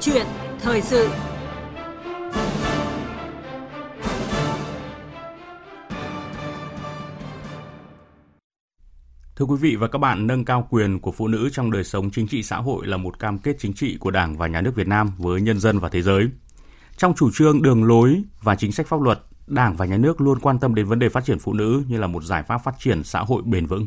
chuyện thời sự Thưa quý vị và các bạn, nâng cao quyền của phụ nữ trong đời sống chính trị xã hội là một cam kết chính trị của Đảng và Nhà nước Việt Nam với nhân dân và thế giới. Trong chủ trương, đường lối và chính sách pháp luật, Đảng và Nhà nước luôn quan tâm đến vấn đề phát triển phụ nữ như là một giải pháp phát triển xã hội bền vững.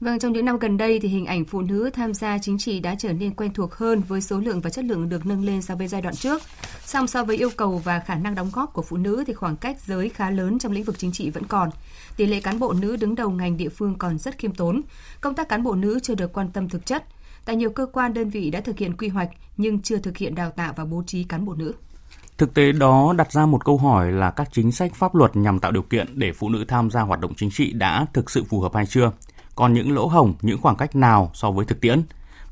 Vâng, trong những năm gần đây thì hình ảnh phụ nữ tham gia chính trị đã trở nên quen thuộc hơn với số lượng và chất lượng được nâng lên so với giai đoạn trước. Song so với yêu cầu và khả năng đóng góp của phụ nữ thì khoảng cách giới khá lớn trong lĩnh vực chính trị vẫn còn. Tỷ lệ cán bộ nữ đứng đầu ngành địa phương còn rất khiêm tốn. Công tác cán bộ nữ chưa được quan tâm thực chất. Tại nhiều cơ quan đơn vị đã thực hiện quy hoạch nhưng chưa thực hiện đào tạo và bố trí cán bộ nữ. Thực tế đó đặt ra một câu hỏi là các chính sách pháp luật nhằm tạo điều kiện để phụ nữ tham gia hoạt động chính trị đã thực sự phù hợp hay chưa? Còn những lỗ hổng, những khoảng cách nào so với thực tiễn?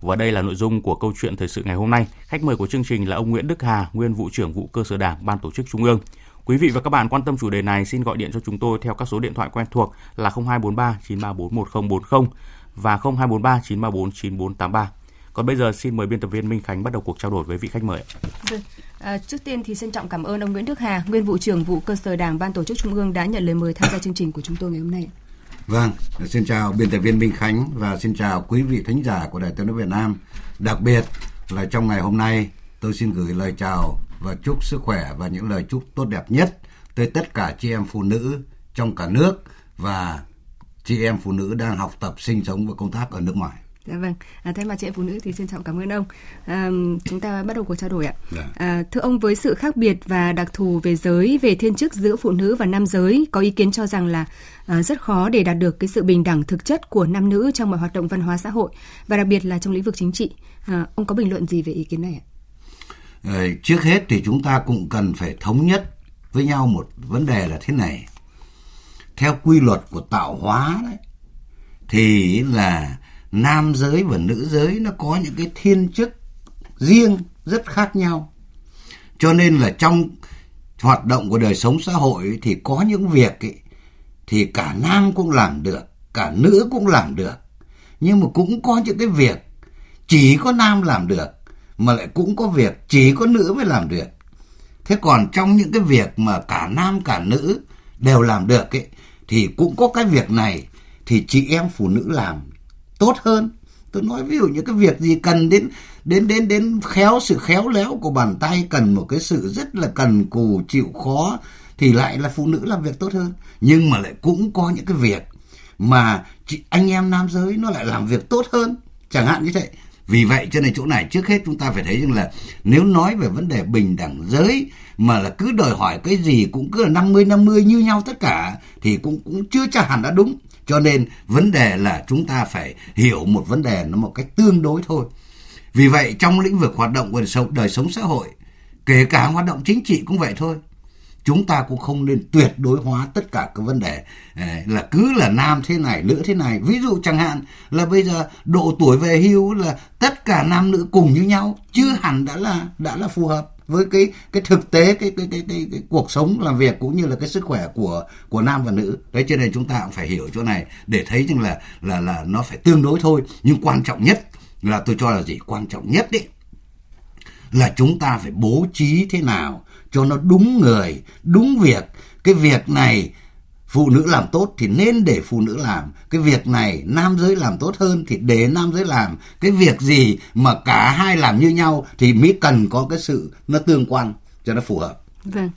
Và đây là nội dung của câu chuyện thời sự ngày hôm nay. Khách mời của chương trình là ông Nguyễn Đức Hà, nguyên vụ trưởng vụ cơ sở Đảng, Ban tổ chức Trung ương. Quý vị và các bạn quan tâm chủ đề này xin gọi điện cho chúng tôi theo các số điện thoại quen thuộc là 0243 934 1040 và 0243 934 9483. Còn bây giờ xin mời biên tập viên Minh Khánh bắt đầu cuộc trao đổi với vị khách mời. Vâng. À, trước tiên thì xin trọng cảm ơn ông Nguyễn Đức Hà, nguyên vụ trưởng vụ cơ sở Đảng Ban tổ chức Trung ương đã nhận lời mời tham gia chương trình của chúng tôi ngày hôm nay. Vâng, xin chào biên tập viên Minh Khánh và xin chào quý vị thính giả của Đài Tiếng nói Việt Nam. Đặc biệt là trong ngày hôm nay, tôi xin gửi lời chào và chúc sức khỏe và những lời chúc tốt đẹp nhất tới tất cả chị em phụ nữ trong cả nước và chị em phụ nữ đang học tập, sinh sống và công tác ở nước ngoài. Dạ vâng, à, thay mặt chị em phụ nữ thì xin trọng cảm ơn ông. À, chúng ta bắt đầu cuộc trao đổi ạ. Dạ. À, thưa ông, với sự khác biệt và đặc thù về giới, về thiên chức giữa phụ nữ và nam giới, có ý kiến cho rằng là à, rất khó để đạt được cái sự bình đẳng thực chất của nam nữ trong mọi hoạt động văn hóa xã hội và đặc biệt là trong lĩnh vực chính trị. À, ông có bình luận gì về ý kiến này ạ? À, trước hết thì chúng ta cũng cần phải thống nhất với nhau một vấn đề là thế này. Theo quy luật của tạo hóa đấy, thì là nam giới và nữ giới nó có những cái thiên chức riêng rất khác nhau. Cho nên là trong hoạt động của đời sống xã hội thì có những việc ấy, thì cả nam cũng làm được cả nữ cũng làm được. Nhưng mà cũng có những cái việc chỉ có nam làm được mà lại cũng có việc chỉ có nữ mới làm được. Thế còn trong những cái việc mà cả nam cả nữ đều làm được ấy thì cũng có cái việc này thì chị em phụ nữ làm tốt hơn. Tôi nói ví dụ những cái việc gì cần đến đến đến đến khéo sự khéo léo của bàn tay cần một cái sự rất là cần cù chịu khó thì lại là phụ nữ làm việc tốt hơn. Nhưng mà lại cũng có những cái việc mà chị, anh em nam giới nó lại làm việc tốt hơn. Chẳng hạn như vậy vì vậy cho nên chỗ này trước hết chúng ta phải thấy rằng là nếu nói về vấn đề bình đẳng giới mà là cứ đòi hỏi cái gì cũng cứ là 50 50 như nhau tất cả thì cũng cũng chưa chắc hẳn đã đúng cho nên vấn đề là chúng ta phải hiểu một vấn đề nó một cách tương đối thôi. Vì vậy trong lĩnh vực hoạt động của đời sống, đời sống xã hội, kể cả hoạt động chính trị cũng vậy thôi. Chúng ta cũng không nên tuyệt đối hóa tất cả các vấn đề à, là cứ là nam thế này, nữ thế này. Ví dụ chẳng hạn là bây giờ độ tuổi về hưu là tất cả nam nữ cùng như nhau, chưa hẳn đã là đã là phù hợp với cái cái thực tế cái cái cái cái, cái cuộc sống làm việc cũng như là cái sức khỏe của của nam và nữ. Đấy cho nên chúng ta cũng phải hiểu chỗ này để thấy rằng là là là nó phải tương đối thôi. Nhưng quan trọng nhất là tôi cho là gì? Quan trọng nhất đấy là chúng ta phải bố trí thế nào cho nó đúng người đúng việc. Cái việc này phụ nữ làm tốt thì nên để phụ nữ làm. Cái việc này nam giới làm tốt hơn thì để nam giới làm. Cái việc gì mà cả hai làm như nhau thì mới cần có cái sự nó tương quan cho nó phù hợp. Vâng.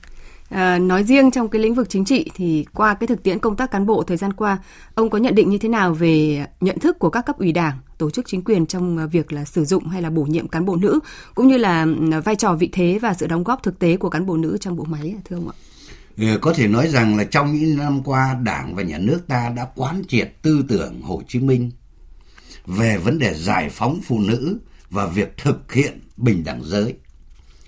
À, nói riêng trong cái lĩnh vực chính trị thì qua cái thực tiễn công tác cán bộ thời gian qua, ông có nhận định như thế nào về nhận thức của các cấp ủy đảng, tổ chức chính quyền trong việc là sử dụng hay là bổ nhiệm cán bộ nữ, cũng như là ừ, vai trò vị thế và sự đóng góp thực tế của cán bộ nữ trong bộ máy thưa ông ạ? Ờ, có thể nói rằng là trong những năm qua Đảng và Nhà nước ta đã quán triệt tư tưởng Hồ Chí Minh về vấn đề giải phóng phụ nữ và việc thực hiện bình đẳng giới.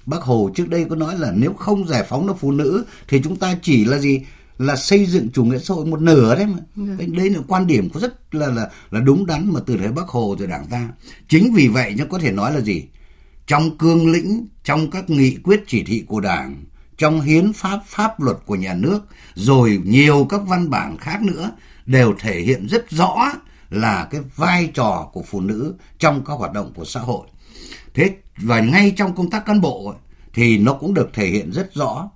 Bác Hồ trước đây có nói là nếu không giải phóng được phụ nữ thì chúng ta chỉ là gì? là xây dựng chủ nghĩa xã hội một nửa đấy mà. Ừ. Đây là quan điểm có rất là là là đúng đắn mà từ thời Bác Hồ rồi Đảng ta. Chính vì vậy nó có thể nói là gì? Trong cương lĩnh, trong các nghị quyết chỉ thị của Đảng trong hiến pháp pháp luật của nhà nước rồi nhiều các văn bản khác nữa đều thể hiện rất rõ là cái vai trò của phụ nữ trong các hoạt động của xã hội. Thế và ngay trong công tác cán bộ thì nó cũng được thể hiện rất rõ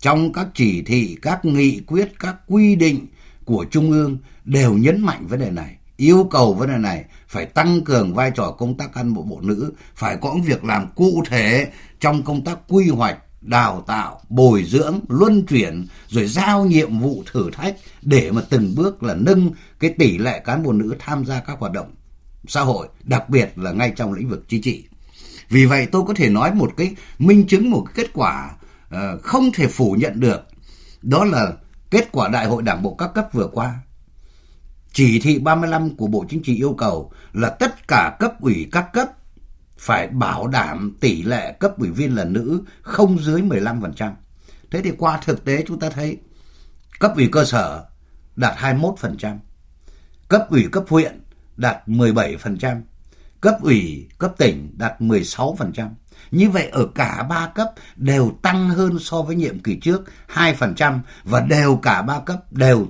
trong các chỉ thị, các nghị quyết, các quy định của Trung ương đều nhấn mạnh vấn đề này, yêu cầu vấn đề này phải tăng cường vai trò công tác cán bộ bộ nữ, phải có việc làm cụ thể trong công tác quy hoạch, đào tạo, bồi dưỡng, luân chuyển, rồi giao nhiệm vụ thử thách để mà từng bước là nâng cái tỷ lệ cán bộ nữ tham gia các hoạt động xã hội, đặc biệt là ngay trong lĩnh vực chính trị. Vì vậy tôi có thể nói một cái minh chứng, một cái kết quả uh, không thể phủ nhận được. Đó là kết quả đại hội đảng bộ các cấp vừa qua. Chỉ thị 35 của Bộ Chính trị yêu cầu là tất cả cấp ủy các cấp phải bảo đảm tỷ lệ cấp ủy viên là nữ không dưới 15%. Thế thì qua thực tế chúng ta thấy cấp ủy cơ sở đạt 21%, cấp ủy cấp huyện đạt 17%, cấp ủy cấp tỉnh đạt 16%. Như vậy ở cả ba cấp đều tăng hơn so với nhiệm kỳ trước 2% và đều cả ba cấp đều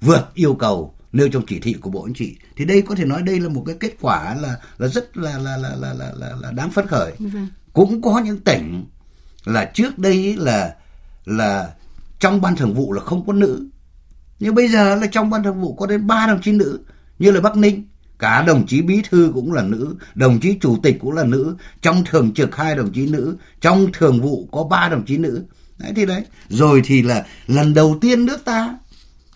vượt yêu cầu nêu trong chỉ thị của Bộ Chính trị. Thì đây có thể nói đây là một cái kết quả là là rất là là là là là, là, là đáng phấn khởi. Vâng. Cũng có những tỉnh là trước đây là là trong ban thường vụ là không có nữ. Nhưng bây giờ là trong ban thường vụ có đến ba đồng chí nữ như là Bắc Ninh cả đồng chí bí thư cũng là nữ đồng chí chủ tịch cũng là nữ trong thường trực hai đồng chí nữ trong thường vụ có ba đồng chí nữ đấy thì đấy rồi thì là lần đầu tiên nước ta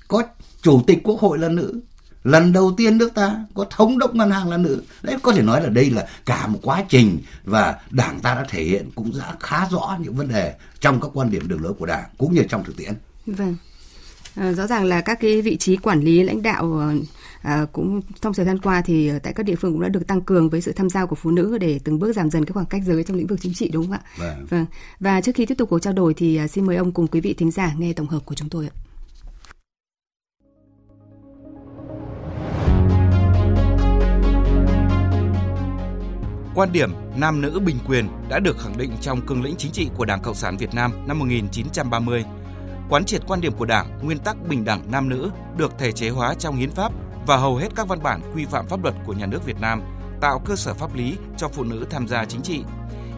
có chủ tịch quốc hội là nữ lần đầu tiên nước ta có thống đốc ngân hàng là nữ đấy có thể nói là đây là cả một quá trình và đảng ta đã thể hiện cũng đã khá rõ những vấn đề trong các quan điểm đường lối của đảng cũng như trong thực tiễn vâng à, rõ ràng là các cái vị trí quản lý lãnh đạo ờ, à, cũng trong thời gian qua thì tại các địa phương cũng đã được tăng cường với sự tham gia của phụ nữ để từng bước giảm dần cái khoảng cách giới trong lĩnh vực chính trị đúng không ạ? Vâng. vâng. Và trước khi tiếp tục cuộc trao đổi thì xin mời ông cùng quý vị thính giả nghe tổng hợp của chúng tôi ạ. Quan điểm nam nữ bình quyền đã được khẳng định trong cương lĩnh chính trị của Đảng Cộng sản Việt Nam năm 1930. Quán triệt quan điểm của Đảng, nguyên tắc bình đẳng nam nữ được thể chế hóa trong hiến pháp và hầu hết các văn bản quy phạm pháp luật của nhà nước Việt Nam tạo cơ sở pháp lý cho phụ nữ tham gia chính trị.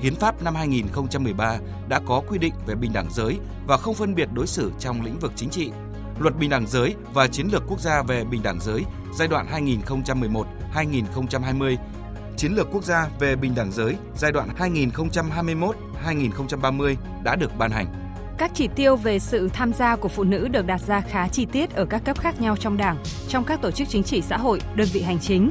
Hiến pháp năm 2013 đã có quy định về bình đẳng giới và không phân biệt đối xử trong lĩnh vực chính trị. Luật bình đẳng giới và chiến lược quốc gia về bình đẳng giới giai đoạn 2011-2020, chiến lược quốc gia về bình đẳng giới giai đoạn 2021-2030 đã được ban hành. Các chỉ tiêu về sự tham gia của phụ nữ được đặt ra khá chi tiết ở các cấp khác nhau trong Đảng, trong các tổ chức chính trị xã hội, đơn vị hành chính.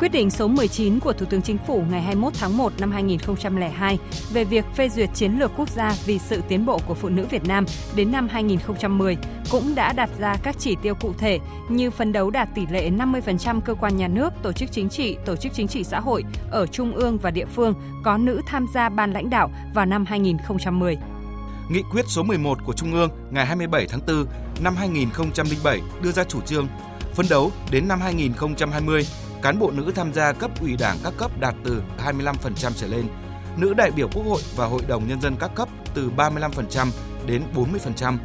Quyết định số 19 của Thủ tướng Chính phủ ngày 21 tháng 1 năm 2002 về việc phê duyệt chiến lược quốc gia vì sự tiến bộ của phụ nữ Việt Nam đến năm 2010 cũng đã đặt ra các chỉ tiêu cụ thể như phấn đấu đạt tỷ lệ 50% cơ quan nhà nước, tổ chức chính trị, tổ chức chính trị xã hội ở trung ương và địa phương có nữ tham gia ban lãnh đạo vào năm 2010. Nghị quyết số 11 của Trung ương ngày 27 tháng 4 năm 2007 đưa ra chủ trương phấn đấu đến năm 2020, cán bộ nữ tham gia cấp ủy đảng các cấp đạt từ 25% trở lên, nữ đại biểu Quốc hội và Hội đồng Nhân dân các cấp từ 35% đến 40%.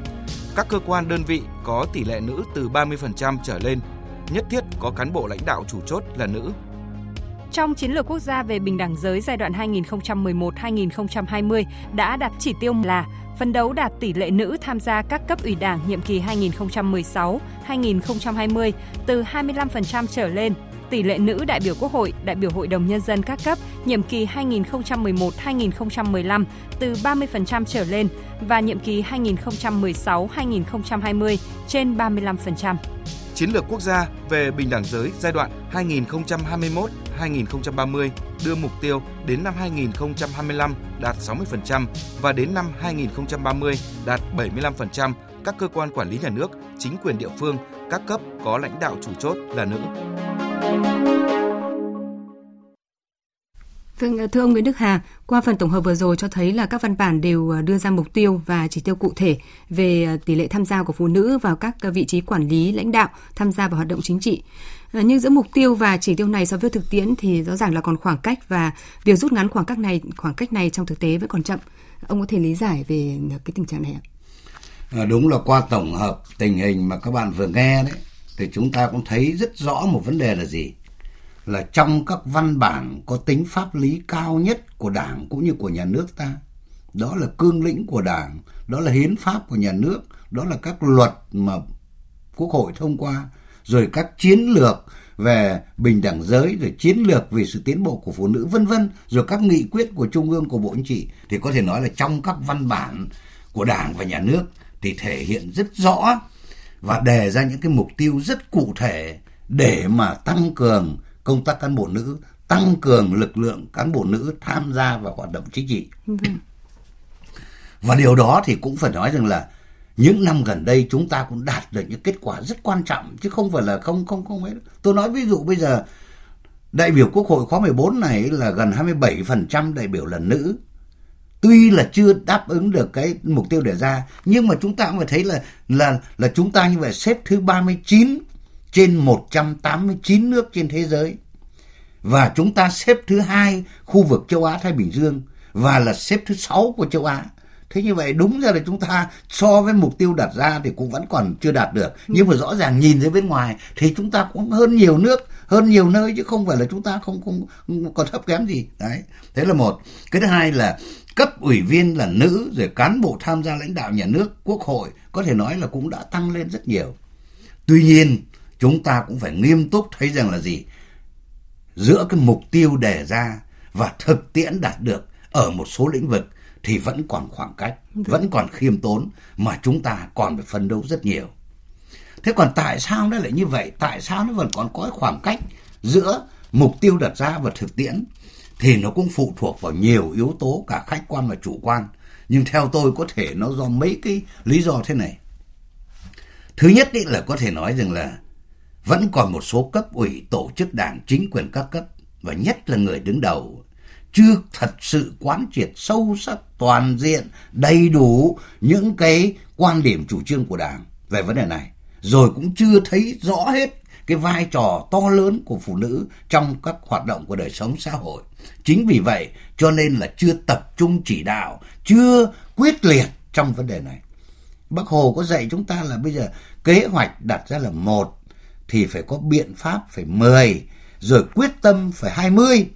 Các cơ quan đơn vị có tỷ lệ nữ từ 30% trở lên, nhất thiết có cán bộ lãnh đạo chủ chốt là nữ. Trong chiến lược quốc gia về bình đẳng giới giai đoạn 2011-2020 đã đặt chỉ tiêu là phấn đấu đạt tỷ lệ nữ tham gia các cấp ủy Đảng nhiệm kỳ 2016-2020 từ 25% trở lên, tỷ lệ nữ đại biểu Quốc hội, đại biểu Hội đồng Nhân dân các cấp nhiệm kỳ 2011-2015 từ 30% trở lên và nhiệm kỳ 2016-2020 trên 35%. Chiến lược quốc gia về bình đẳng giới giai đoạn 2021-2030 đưa mục tiêu đến năm 2025 đạt 60% và đến năm 2030 đạt 75% các cơ quan quản lý nhà nước, chính quyền địa phương, các cấp có lãnh đạo chủ chốt là nữ. Vâng, thưa ông Nguyễn Đức Hà, qua phần tổng hợp vừa rồi cho thấy là các văn bản đều ờ, đưa ra mục tiêu và chỉ tiêu cụ thể về ờ, tỷ lệ tham gia của phụ nữ vào các ờ, vị trí quản lý, lãnh đạo, tham gia vào hoạt động chính trị. Nhưng giữa mục tiêu và chỉ tiêu này so với thực tiễn thì rõ ràng là còn khoảng cách và việc rút ngắn khoảng cách này khoảng cách này trong thực tế vẫn còn chậm. Ông có thể lý giải về cái tình trạng này ạ? À, đúng là qua tổng hợp tình hình mà các bạn vừa nghe đấy thì chúng ta cũng thấy rất rõ một vấn đề là gì là trong các văn bản có tính pháp lý cao nhất của Đảng cũng như của nhà nước ta. Đó là cương lĩnh của Đảng, đó là hiến pháp của nhà nước, đó là các luật mà Quốc hội thông qua, rồi các chiến lược về bình đẳng giới rồi chiến lược về sự tiến bộ của phụ nữ vân vân rồi các nghị quyết của trung ương của bộ chính trị thì có thể nói là trong các văn bản của đảng và nhà nước thì thể hiện rất rõ và đề ra những cái mục tiêu rất cụ thể để mà tăng cường công tác cán bộ nữ tăng cường lực lượng cán bộ nữ tham gia vào hoạt động chính trị vâng. và điều đó thì cũng phải nói rằng là những năm gần đây chúng ta cũng đạt được những kết quả rất quan trọng chứ không phải là không không không ấy. Tôi nói ví dụ bây giờ đại biểu Quốc hội khóa 14 này là gần 27% đại biểu là nữ. Tuy là chưa đáp ứng được cái mục tiêu đề ra, nhưng mà chúng ta cũng phải thấy là là là chúng ta như vậy xếp thứ 39 trên 189 nước trên thế giới. Và chúng ta xếp thứ hai khu vực châu Á Thái Bình Dương và là xếp thứ sáu của châu Á. Thế như vậy đúng ra là chúng ta so với mục tiêu đặt ra thì cũng vẫn còn chưa đạt được. Nhưng mà rõ ràng nhìn ra bên ngoài thì chúng ta cũng hơn nhiều nước hơn nhiều nơi chứ không phải là chúng ta không không, không còn thấp kém gì. Đấy thế là một. Cái thứ hai là cấp ủy viên là nữ rồi cán bộ tham gia lãnh đạo nhà nước quốc hội có thể nói là cũng đã tăng lên rất nhiều tuy nhiên chúng ta cũng phải nghiêm túc thấy rằng là gì giữa cái mục tiêu đề ra và thực tiễn đạt được ở một số lĩnh vực thì vẫn còn khoảng cách, vẫn còn khiêm tốn mà chúng ta còn phải phân đấu rất nhiều. Thế còn tại sao nó lại như vậy? Tại sao nó vẫn còn có khoảng cách giữa mục tiêu đặt ra và thực tiễn? Thì nó cũng phụ thuộc vào nhiều yếu tố cả khách quan và chủ quan. Nhưng theo tôi có thể nó do mấy cái lý do thế này. Thứ nhất ý là có thể nói rằng là vẫn còn một số cấp ủy tổ chức đảng, chính quyền các cấp, và nhất là người đứng đầu, chưa thật sự quán triệt sâu sắc, toàn diện, đầy đủ những cái quan điểm chủ trương của đảng về vấn đề này rồi cũng chưa thấy rõ hết cái vai trò to lớn của phụ nữ trong các hoạt động của đời sống xã hội. Chính vì vậy, cho nên là chưa tập trung chỉ đạo, chưa quyết liệt trong vấn đề này. Bác hồ có dạy chúng ta là bây giờ kế hoạch đặt ra là một, thì phải có biện pháp phải mười, rồi quyết tâm phải hai mươi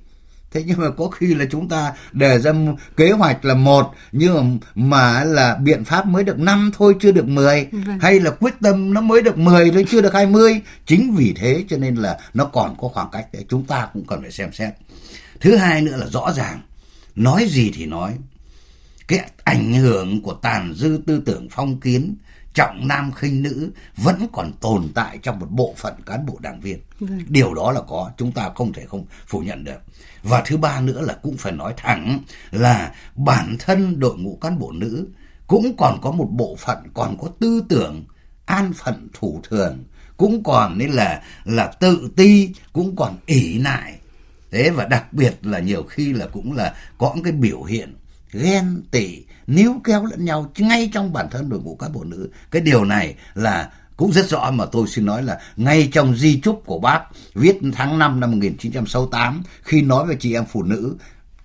thế nhưng mà có khi là chúng ta đề ra kế hoạch là một nhưng mà là biện pháp mới được năm thôi chưa được 10 vâng. hay là quyết tâm nó mới được 10 thôi chưa được 20 chính vì thế cho nên là nó còn có khoảng cách để chúng ta cũng cần phải xem xét thứ hai nữa là rõ ràng nói gì thì nói cái ảnh hưởng của tàn dư tư tưởng phong kiến trọng nam khinh nữ vẫn còn tồn tại trong một bộ phận cán bộ đảng viên. Vâng. Điều đó là có, chúng ta không thể không phủ nhận được. Và thứ ba nữa là cũng phải nói thẳng là bản thân đội ngũ cán bộ nữ cũng còn có một bộ phận còn có tư tưởng an phận thủ thường, cũng còn nên là là tự ti, cũng còn ỷ nại. Thế và đặc biệt là nhiều khi là cũng là có những cái biểu hiện ghen tị níu kéo lẫn nhau ngay trong bản thân đội ngũ cán bộ nữ cái điều này là cũng rất rõ mà tôi xin nói là ngay trong di chúc của bác, viết tháng 5 năm 1968 khi nói về chị em phụ nữ,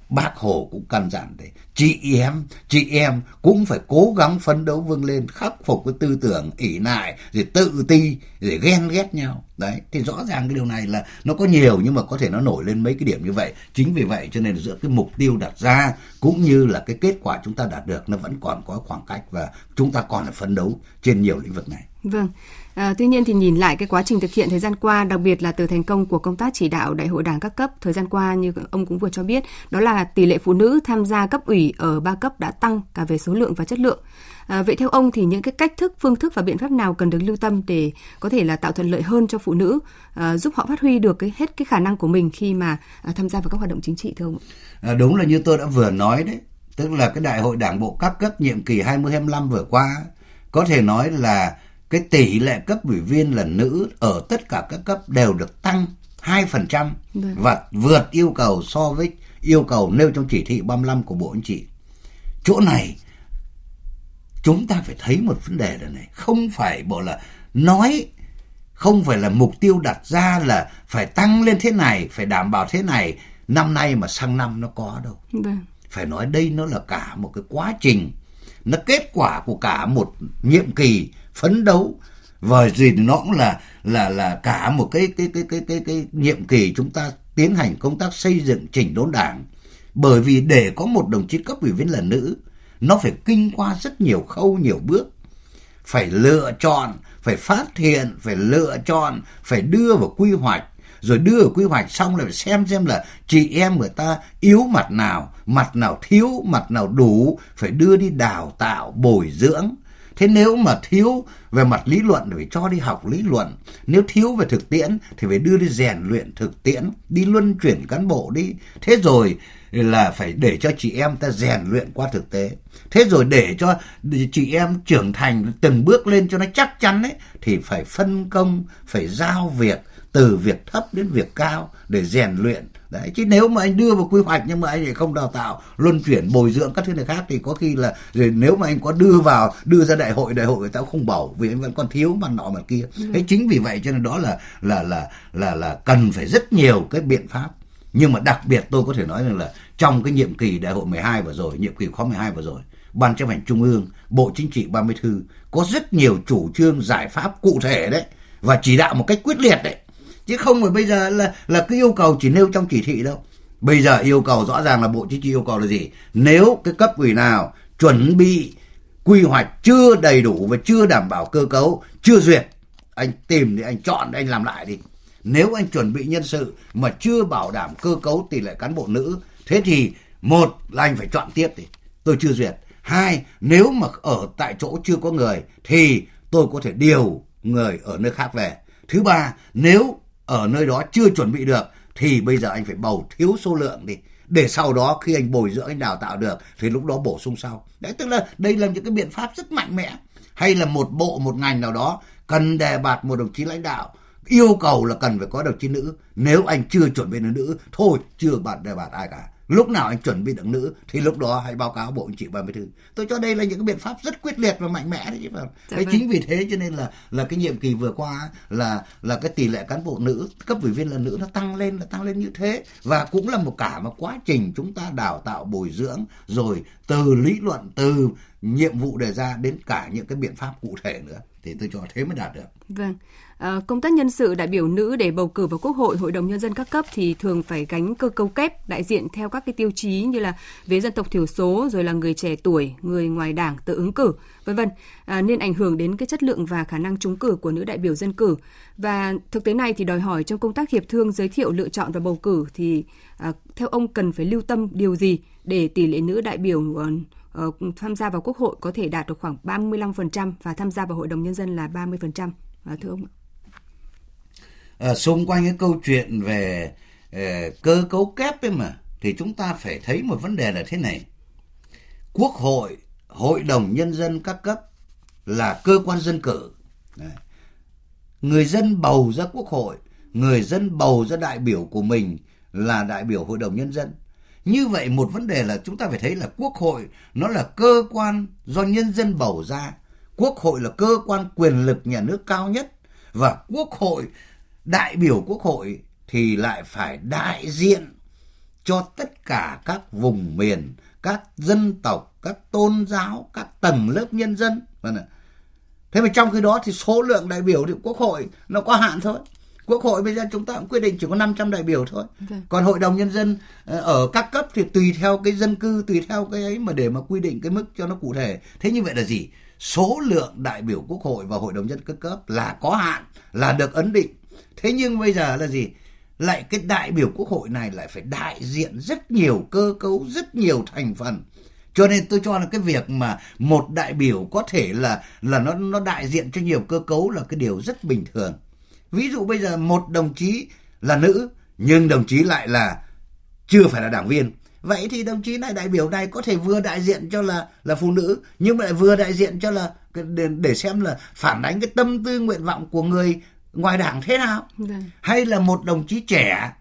bác Hồ cũng căn dặn đấy chị em chị em cũng phải cố gắng phấn đấu vươn lên khắc phục cái tư tưởng ỷ lại rồi tự ti rồi ghen ghét nhau. Đấy thì rõ ràng cái điều này là nó có nhiều nhưng mà có thể nó nổi lên mấy cái điểm như vậy. Chính vì vậy cho nên giữa cái mục tiêu đặt ra cũng như là cái kết quả chúng ta đạt được nó vẫn còn có khoảng cách và chúng ta còn phải phấn đấu trên nhiều lĩnh vực này. Vâng À, tuy nhiên thì nhìn lại cái quá trình thực hiện thời gian qua, đặc biệt là từ thành công của công tác chỉ đạo đại hội đảng các cấp thời gian qua như ông cũng vừa cho biết, đó là tỷ lệ phụ nữ tham gia cấp ủy ở ba cấp đã tăng cả về số lượng và chất lượng. À, vậy theo ông thì những cái cách thức, phương thức và biện pháp nào cần được lưu tâm để có thể là tạo thuận lợi hơn cho phụ nữ, à, giúp họ phát huy được cái hết cái khả năng của mình khi mà à, tham gia vào các hoạt động chính trị thưa ông? À, đúng là như tôi đã vừa nói đấy, tức là cái đại hội đảng bộ các cấp nhiệm kỳ 2025 vừa qua có thể nói là cái tỷ lệ cấp ủy viên là nữ ở tất cả các cấp đều được tăng 2% vâng. và vượt yêu cầu so với yêu cầu nêu trong chỉ thị 35 của Bộ Chính trị. Chỗ này chúng ta phải thấy một vấn đề là này, không phải bộ là nói không phải là mục tiêu đặt ra là phải tăng lên thế này, phải đảm bảo thế này, năm nay mà sang năm nó có đâu. Vâng. Phải nói đây nó là cả một cái quá trình, nó kết quả của cả một nhiệm kỳ phấn đấu và gì nó cũng là là là cả một cái cái cái cái cái cái nhiệm kỳ chúng ta tiến hành công tác xây dựng chỉnh đốn đảng, bởi vì để có một đồng chí cấp ủy viên là nữ, nó phải kinh qua rất nhiều khâu, nhiều bước. Phải lựa chọn, phải phát hiện, phải lựa chọn, phải đưa vào quy hoạch, rồi đưa vào quy hoạch xong rồi xem xem là chị em người ta yếu mặt nào mặt nào thiếu, mặt nào đủ, phải đưa đi đào tạo, bồi dưỡng thế nếu mà thiếu về mặt lý luận thì phải cho đi học lý luận. Nếu thiếu về thực tiễn thì phải đưa đi rèn luyện thực tiễn, đi luân chuyển cán bộ đi. Thế rồi là phải để cho chị em ta rèn luyện qua thực tế. Thế rồi để cho chị em trưởng thành từng bước lên cho nó chắc chắn ấy, thì phải phân công, phải giao việc từ việc thấp đến việc cao để rèn luyện. Đấy chứ nếu mà anh đưa vào quy hoạch nhưng mà anh lại không đào tạo luân chuyển bồi dưỡng các thứ này khác thì có khi là rồi nếu mà anh có đưa vào đưa ra đại hội đại hội người ta không bầu vì anh vẫn còn thiếu mặt nọ mặt kia. Ừ. thế chính vì vậy cho nên đó là là là là là cần phải rất nhiều cái biện pháp. Nhưng mà đặc biệt tôi có thể nói rằng là trong cái nhiệm kỳ đại hội 12 vừa rồi nhiệm kỳ khóa 12 vừa rồi ban chấp hành trung ương bộ chính trị 30 thư có rất nhiều chủ trương giải pháp cụ thể đấy và chỉ đạo một cách quyết liệt đấy chứ không phải bây giờ là là cái yêu cầu chỉ nêu trong chỉ thị đâu. Bây giờ yêu cầu rõ ràng là bộ chính trị yêu cầu là gì? Nếu cái cấp ủy nào chuẩn bị quy hoạch chưa đầy đủ và chưa đảm bảo cơ cấu, chưa duyệt, anh tìm thì anh chọn để anh làm lại đi. Nếu anh chuẩn bị nhân sự mà chưa bảo đảm cơ cấu tỷ lệ cán bộ nữ, thế thì một là anh phải chọn tiếp thì tôi chưa duyệt. Hai, nếu mà ở tại chỗ chưa có người, thì tôi có thể điều người ở nơi khác về. Thứ ba, nếu ở nơi đó chưa chuẩn bị được, thì bây giờ anh phải bầu thiếu số lượng đi. Để sau đó khi anh bồi dưỡng, anh đào tạo được, thì lúc đó bổ sung sau. Đấy, tức là đây là những cái biện pháp rất mạnh mẽ. Hay là một bộ, một ngành nào đó, cần đề bạt một đồng chí lãnh đạo, yêu cầu là cần phải có đồng chí nữ. Nếu anh chưa chuẩn bị được nữ, thôi, chưa bạn đề bạt ai cả lúc nào anh chuẩn bị được nữ thì lúc đó hãy báo cáo bộ anh chị 34 tôi cho đây là những cái biện pháp rất quyết liệt và mạnh mẽ đấy chứ dạ vâng. chính vì thế cho nên là là cái nhiệm kỳ vừa qua là là cái tỷ lệ cán bộ nữ cấp ủy viên là nữ nó tăng lên là tăng lên như thế và cũng là một cả một quá trình chúng ta đào tạo bồi dưỡng rồi từ lý luận từ nhiệm vụ đề ra đến cả những cái biện pháp cụ thể nữa thì tôi cho thế mới đạt được. Vâng. À, công tác nhân sự đại biểu nữ để bầu cử vào Quốc hội, Hội đồng nhân dân các cấp thì thường phải gánh cơ cấu kép đại diện theo các cái tiêu chí như là về dân tộc thiểu số rồi là người trẻ tuổi, người ngoài đảng tự ứng cử, vân vân. À, nên ảnh hưởng đến cái chất lượng và khả năng trúng cử của nữ đại biểu dân cử. Và thực tế này thì đòi hỏi trong công tác hiệp thương giới thiệu lựa chọn và bầu cử thì à, theo ông cần phải lưu tâm điều gì để tỷ lệ nữ đại biểu uh, tham gia vào Quốc hội có thể đạt được khoảng 35% và tham gia vào Hội đồng Nhân dân là 30%. À, thưa ông ạ. À, xung quanh cái câu chuyện về uh, cơ cấu kép ấy mà thì chúng ta phải thấy một vấn đề là thế này. Quốc hội, Hội đồng Nhân dân các cấp là cơ quan dân cử. Đấy. Người dân bầu ra quốc hội, người dân bầu ra đại biểu của mình là đại biểu Hội đồng Nhân dân như vậy một vấn đề là chúng ta phải thấy là quốc hội nó là cơ quan do nhân dân bầu ra. Quốc hội là cơ quan quyền lực nhà nước cao nhất và quốc hội đại biểu quốc hội thì lại phải đại diện cho tất cả các vùng miền, các dân tộc, các tôn giáo, các tầng lớp nhân dân. Vâng Thế mà trong khi đó thì số lượng đại biểu thì quốc hội nó có hạn thôi. Quốc hội bây giờ chúng ta cũng quyết định chỉ có 500 đại biểu thôi. Okay. Vâng. Còn hội đồng nhân dân ờ, ở các cấp thì tùy theo cái dân cư, tùy theo cái ấy mà để mà quy định cái mức cho nó cụ thể. Thế như vậy là gì? Số lượng đại biểu quốc hội và hội đồng nhân các cấp là có hạn, là được ấn định. Thế nhưng bây giờ là gì? Lại cái đại biểu quốc hội này lại phải đại diện rất nhiều cơ cấu, rất nhiều thành phần. Cho nên tôi cho là cái việc mà một đại biểu có thể là là nó nó đại diện cho nhiều cơ cấu là cái điều rất bình thường. Ví dụ bây giờ một đồng chí là nữ nhưng đồng chí lại là chưa phải là đảng viên. Vậy thì đồng chí này đại biểu này có thể vừa đại diện cho là là phụ nữ nhưng mà lại vừa đại diện cho là để, để xem là phản ánh cái tâm tư nguyện vọng của người ngoài đảng thế nào? Vâng. hay là một đồng chí trẻ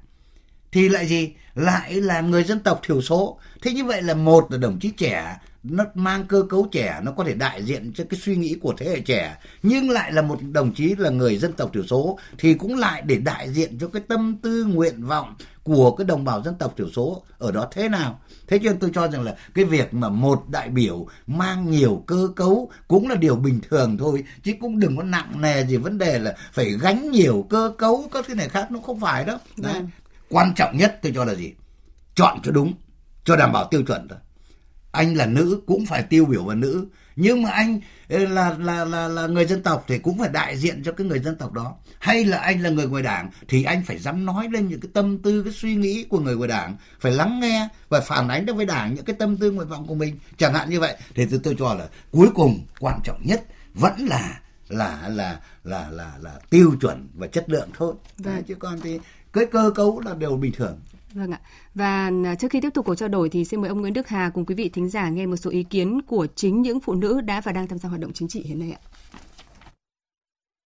thì lại gì? Lại là người dân tộc thiểu số. Thế như vậy là một là đồng chí trẻ nó mang cơ cấu trẻ nó có thể đại diện cho cái suy nghĩ của thế hệ trẻ nhưng lại là một đồng chí là người dân tộc thiểu số thì cũng lại để đại diện cho cái tâm tư nguyện vọng của cái đồng bào dân tộc thiểu số ở đó thế nào thế cho nên tôi cho rằng là cái việc mà một đại biểu mang nhiều cơ cấu cũng là điều bình thường thôi chứ cũng đừng có nặng nề gì vấn đề là phải gánh nhiều cơ cấu các thứ này khác nó không phải đó Đấy. Vâng. quan trọng nhất tôi cho là gì chọn cho đúng cho đảm bảo tiêu chuẩn thôi anh là nữ cũng phải tiêu biểu vào nữ. Nhưng mà anh là là là là người dân tộc thì cũng phải đại diện cho cái người dân tộc đó. Hay là anh là người ngoài đảng thì anh phải dám nói lên những cái tâm tư cái suy nghĩ của người ngoài đảng phải lắng nghe và phản ánh được với đảng những cái tâm tư nguyện vọng của mình. Chẳng hạn như vậy thì tôi tôi cho là cuối cùng quan trọng nhất vẫn là là là là là là tiêu chuẩn và chất lượng thôi. Vâng. chứ còn thì cái cơ cấu là đều bình thường Vâng ạ. Và à, trước khi tiếp tục cuộc trao đổi thì xin mời ông Nguyễn Đức Hà cùng quý vị thính giả nghe một số ý kiến của chính những phụ nữ đã và đang tham gia hoạt động chính trị hiện nay ạ.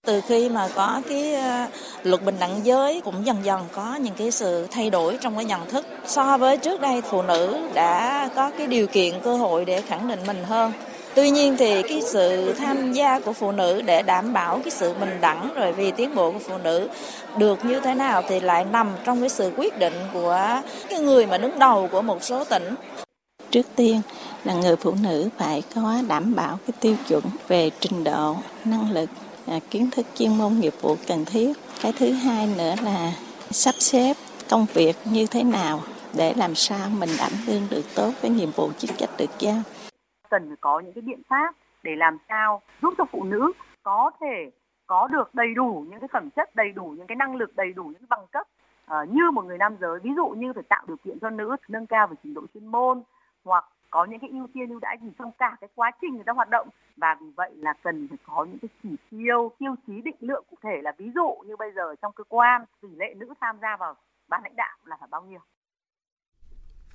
Từ khi mà có cái à, luật bình đẳng giới cũng dần dần có những cái sự thay đổi trong cái nhận thức. So với trước đây, phụ nữ đã có cái điều kiện, cơ hội để khẳng định mình hơn Tuy nhiên thì cái sự tham gia của phụ nữ để đảm bảo cái sự bình đẳng rồi vì tiến bộ của phụ nữ được như thế nào thì lại nằm trong cái sự quyết định của cái người mà đứng đầu của một số tỉnh. Trước tiên là người phụ nữ phải có đảm bảo cái tiêu chuẩn về trình độ, năng lực, à, kiến thức chuyên môn nghiệp vụ cần thiết. Cái thứ hai nữa là sắp xếp công việc như thế nào để làm sao mình đảm đương được tốt cái nhiệm vụ chức trách được giao cần phải có những cái biện pháp để làm sao giúp cho phụ nữ có thể có được đầy đủ những cái phẩm chất, đầy đủ những cái năng lực, đầy đủ những bằng cấp uh, như một người nam giới. Ví dụ như phải tạo điều kiện cho nữ nâng cao về trình độ chuyên môn hoặc có những cái ưu tiên ưu đãi gì trong cả cái quá trình người ta hoạt động và vì vậy là cần phải có những cái chỉ tiêu tiêu chí định lượng cụ thể là ví dụ như bây giờ trong cơ quan tỷ lệ nữ tham gia vào ban lãnh đạo là phải bao nhiêu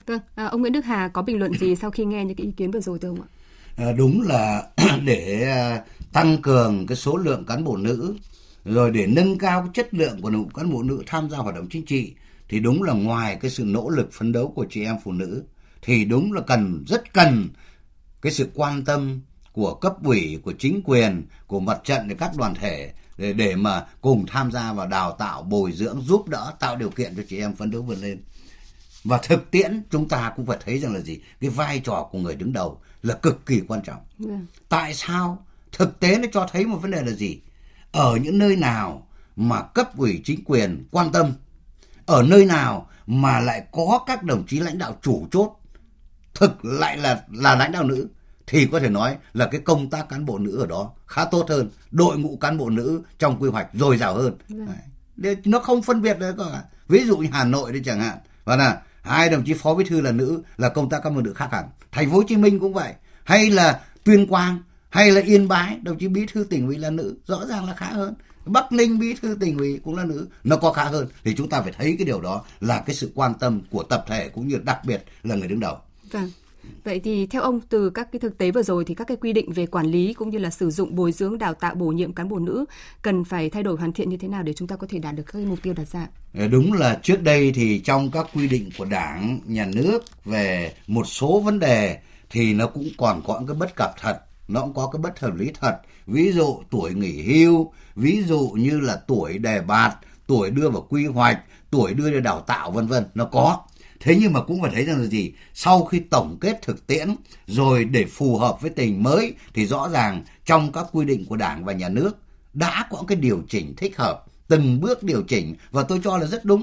Vâng, à, ông Nguyễn Đức Hà có bình luận gì sau khi nghe những cái ý kiến vừa rồi thưa ông ạ? À, đúng là để à, tăng cường cái số lượng cán bộ nữ rồi để nâng cao chất lượng của đội cán bộ nữ tham gia hoạt động chính trị thì đúng là ngoài cái sự nỗ lực phấn đấu của chị em phụ nữ thì đúng là cần rất cần cái sự quan tâm của cấp ủy của chính quyền của mặt trận để các đoàn thể để để mà cùng tham gia vào đào tạo bồi dưỡng giúp đỡ tạo điều kiện cho chị em phấn đấu vươn lên và thực tiễn chúng ta cũng phải thấy rằng là gì cái vai trò của người đứng đầu là cực kỳ quan trọng yeah. Vâng. tại sao thực tế nó cho thấy một vấn đề là gì ở những nơi nào mà cấp ủy chính quyền quan tâm ở nơi nào mà lại có các đồng chí lãnh đạo chủ chốt thực lại là là lãnh đạo nữ thì có thể nói là cái công tác cán bộ nữ ở đó khá tốt hơn đội ngũ cán bộ nữ trong quy hoạch dồi dào hơn yeah. Vâng. nó không phân biệt đấy cả ví dụ như hà nội đây chẳng hạn và là hai đồng chí phó bí thư là nữ, là công tác các bộ nữ khác hẳn. Thành phố hồ chí minh cũng vậy. Hay là tuyên quang, hay là yên bái, đồng chí bí thư tỉnh ủy là nữ, rõ ràng là khá hơn. Bắc ninh bí thư tỉnh ủy cũng là nữ, nó có khá hơn. Thì chúng ta phải thấy cái điều đó là cái sự quan tâm của tập thể cũng như đặc biệt là người đứng đầu. Vâng. Vậy thì theo ông từ các cái thực tế vừa rồi thì các cái quy định về quản lý cũng như là sử dụng bồi dưỡng đào tạo bổ nhiệm cán bộ nữ cần phải thay đổi hoàn thiện như thế nào để chúng ta có thể đạt được các mục tiêu đặt ra? Ờ, đúng là trước đây thì trong các quy định của Đảng, nhà nước về một số vấn đề thì nó cũng còn có cái bất cập thật, nó cũng có cái bất hợp lý thật. Ví dụ tuổi nghỉ hưu, ví dụ như là tuổi đề bạt, tuổi đưa vào quy hoạch, tuổi đưa vào đào tạo vân vân, nó có thế nhưng mà cũng phải thấy rằng là gì? Sau khi tổng kết thực tiễn rồi để phù hợp với tình mới thì rõ ràng trong các quy định của đảng và nhà nước đã có cái điều chỉnh thích hợp từng bước điều chỉnh và tôi cho là rất đúng.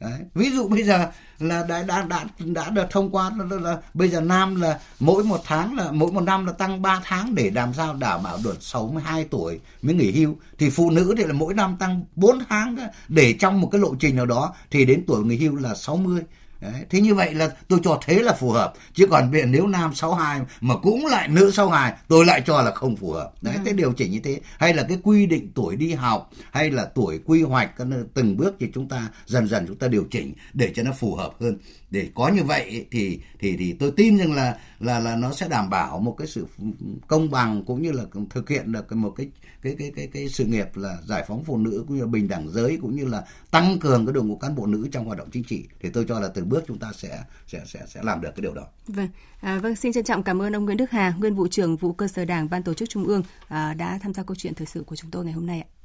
Đấy. ví dụ bây giờ là đã đã đã đã được thông qua là, là, là bây giờ nam là mỗi một tháng là mỗi một năm là tăng 3 tháng để làm sao đảm bảo được 62 tuổi mới nghỉ hưu. Thì phụ nữ thì là mỗi năm tăng 4 tháng để trong một cái lộ trình nào đó thì đến tuổi nghỉ hưu là 60 Đấy. Thế như vậy là tôi cho thế là phù hợp. Chứ còn biện nếu nam 62 mà cũng lại nữ 62 tôi lại cho là không phù hợp. Đấy, ừ. cái điều chỉnh như thế. Hay là cái quy định tuổi đi học hay là tuổi quy hoạch từng bước thì chúng ta dần dần chúng ta điều chỉnh để cho nó phù hợp hơn. Để có như vậy thì thì thì tôi tin rằng là là là nó sẽ đảm bảo một cái sự công bằng cũng như là thực hiện được một cái cái cái cái cái sự nghiệp là giải phóng phụ nữ cũng như là bình đẳng giới cũng như là tăng cường cái đội ngũ cán bộ nữ trong hoạt động chính trị thì tôi cho là từng bước chúng ta sẽ sẽ sẽ sẽ làm được cái điều đó. Vâng, à, vâng xin trân trọng cảm ơn ông Nguyễn Đức Hà, nguyên vụ trưởng vụ cơ sở Đảng Ban tổ chức Trung ương à, đã tham gia câu chuyện thời sự của chúng tôi ngày hôm nay ạ.